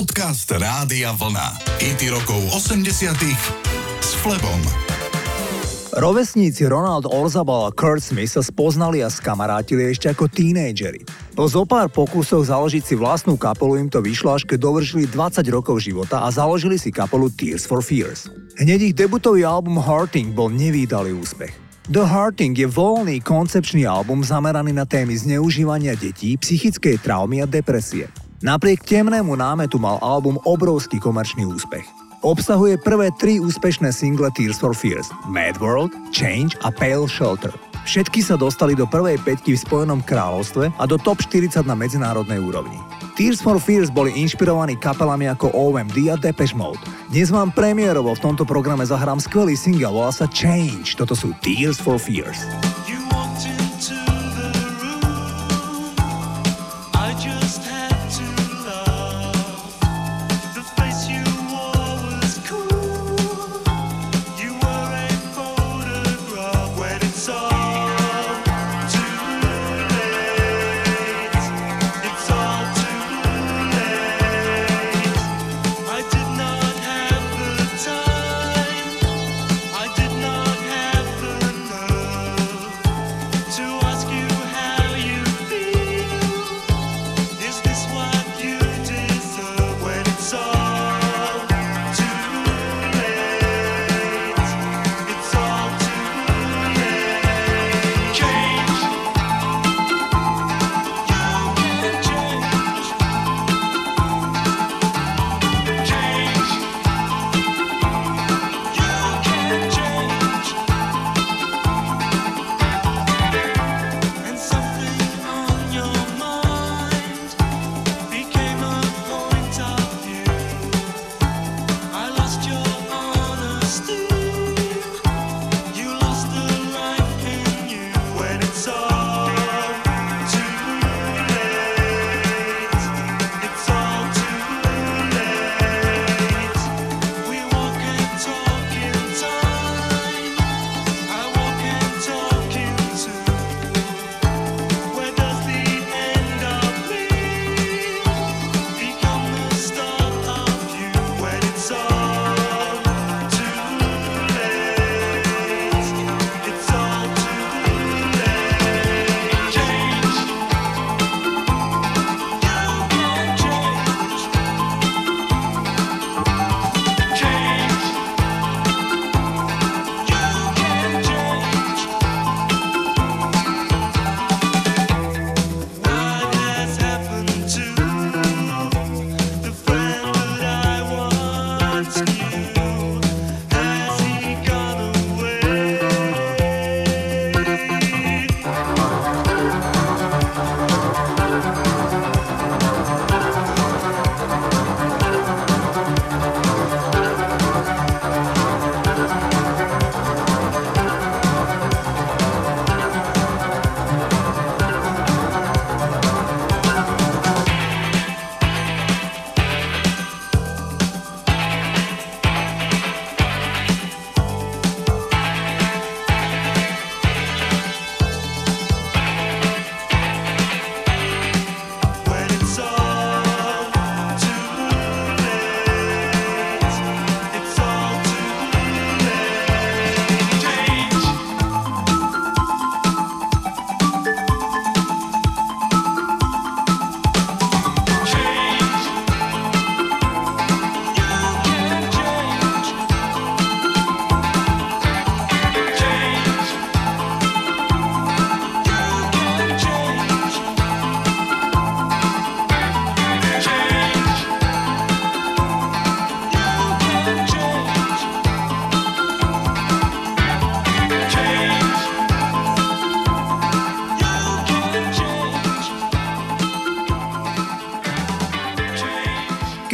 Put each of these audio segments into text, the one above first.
Podcast Rádia Vlna. IT rokov 80 s Flebom. Rovesníci Ronald Orzabal a Kurt Smith sa spoznali a skamarátili ešte ako tínejdžeri. Po zopár pokusoch založiť si vlastnú kapelu im to vyšlo až keď dovršili 20 rokov života a založili si kapelu Tears for Fears. Hneď ich debutový album Hurting bol nevýdalý úspech. The Hearting je voľný koncepčný album zameraný na témy zneužívania detí, psychickej traumy a depresie. Napriek temnému námetu mal album obrovský komerčný úspech. Obsahuje prvé tri úspešné single Tears for Fears Mad World, Change a Pale Shelter. Všetky sa dostali do prvej peťky v Spojenom kráľovstve a do top 40 na medzinárodnej úrovni. Tears for Fears boli inšpirovaní kapelami ako OMD a Depeche Mode. Dnes vám premiérovo v tomto programe zahrám skvelý single, volá sa Change. Toto sú Tears for Fears.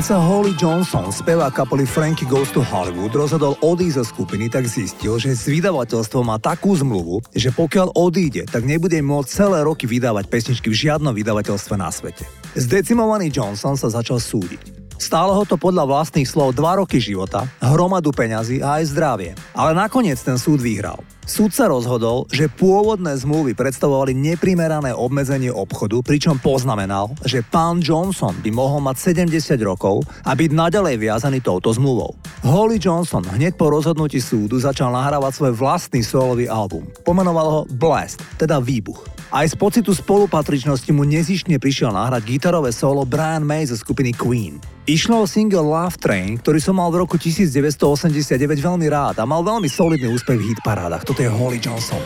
Keď sa Holly Johnson, spevá kapely Frankie Goes to Hollywood, rozhodol odísť zo skupiny, tak zistil, že s vydavateľstvom má takú zmluvu, že pokiaľ odíde, tak nebude môcť celé roky vydávať pesničky v žiadnom vydavateľstve na svete. Zdecimovaný Johnson sa začal súdiť. Stálo ho to podľa vlastných slov 2 roky života, hromadu peňazí a aj zdravie. Ale nakoniec ten súd vyhral. Súd sa rozhodol, že pôvodné zmluvy predstavovali neprimerané obmedzenie obchodu, pričom poznamenal, že pán Johnson by mohol mať 70 rokov a byť naďalej viazaný touto zmluvou. Holly Johnson hneď po rozhodnutí súdu začal nahrávať svoj vlastný solový album. Pomenoval ho Blast, teda výbuch. Aj z pocitu spolupatričnosti mu nezištne prišiel nahrať gitarové solo Brian May zo skupiny Queen. Išlo o single Love Train, ktorý som mal v roku 1989 veľmi rád a mal veľmi solidný úspech v hitparádach. Toto je Holly Johnson.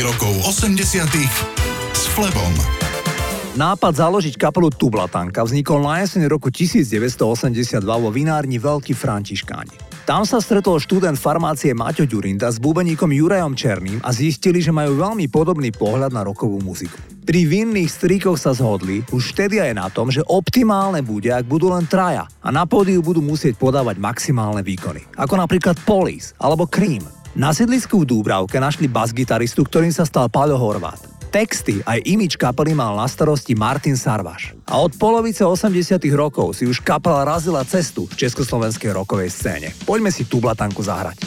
Rokov 80 s Flebom. Nápad založiť kapelu Tublatanka vznikol na jeseň roku 1982 vo vinárni Veľký Františkáni. Tam sa stretol študent farmácie Maťo Ďurinda s bubeníkom Jurajom Černým a zistili, že majú veľmi podobný pohľad na rokovú muziku. Pri vinných stríkoch sa zhodli už vtedy aj na tom, že optimálne bude, ak budú len traja a na pódiu budú musieť podávať maximálne výkony, ako napríklad Police alebo Cream. Na sídlisku v Dúbravke našli bas-gitaristu, ktorým sa stal Paľo Horvát. Texty aj imič kapely mal na starosti Martin Sarvaš. A od polovice 80 rokov si už kapela razila cestu v československej rokovej scéne. Poďme si tú blatanku zahrať.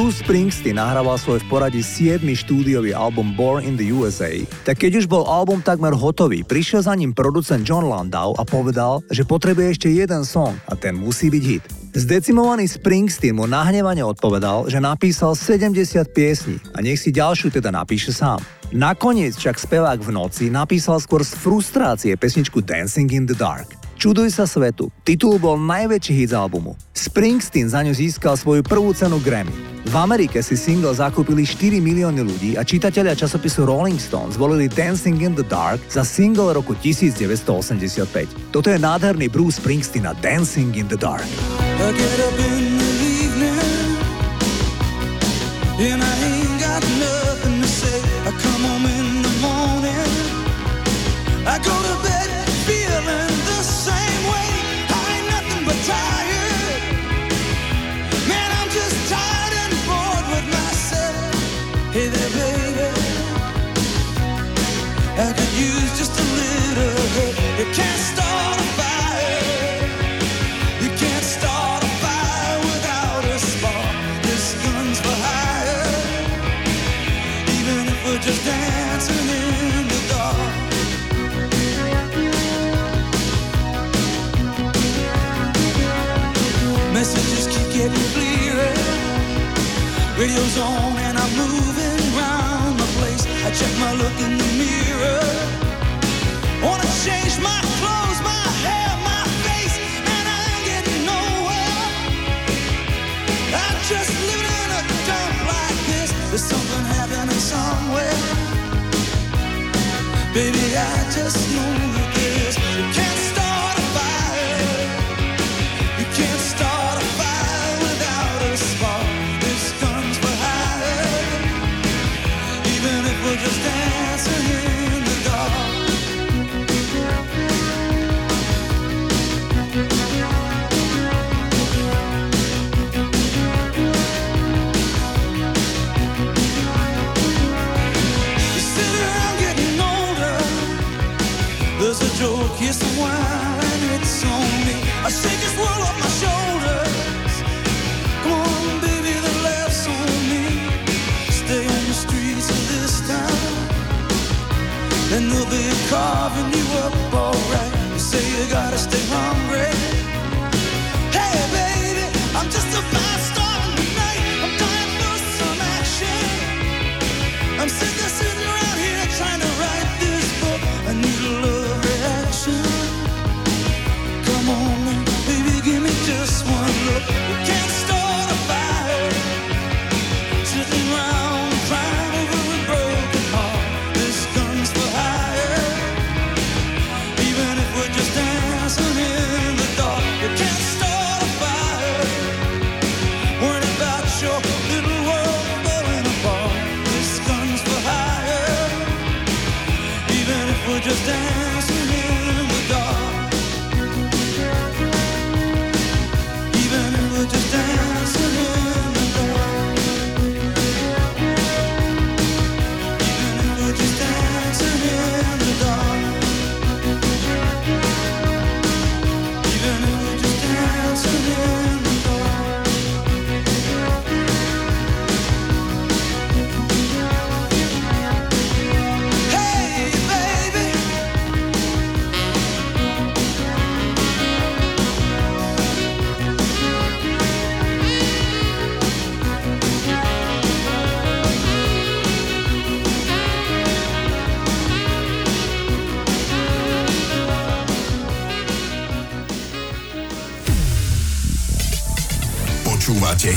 Bruce Springsteen nahrával svoj v poradí 7. štúdiový album Born in the USA, tak keď už bol album takmer hotový, prišiel za ním producent John Landau a povedal, že potrebuje ešte jeden song a ten musí byť hit. Zdecimovaný Springsteen mu nahnevane odpovedal, že napísal 70 piesní a nech si ďalšiu teda napíše sám. Nakoniec však spevák v noci napísal skôr z frustrácie pesničku Dancing in the Dark. Čuduj sa svetu. Titul bol najväčší hit z albumu. Springsteen za ňu získal svoju prvú cenu Grammy. V Amerike si single zakúpili 4 milióny ľudí a čitatelia časopisu Rolling Stone zvolili Dancing in the Dark za single roku 1985. Toto je nádherný Bruce Springsteen a Dancing in the Dark. I get up in the evening, and I just living in a dump like this. There's something happening somewhere. Baby, I just know that there's. You can't carving you up alright. You say you gotta stay hungry. Hey, baby, I'm just a fast star tonight. I'm dying for some action. I'm sick of just dance.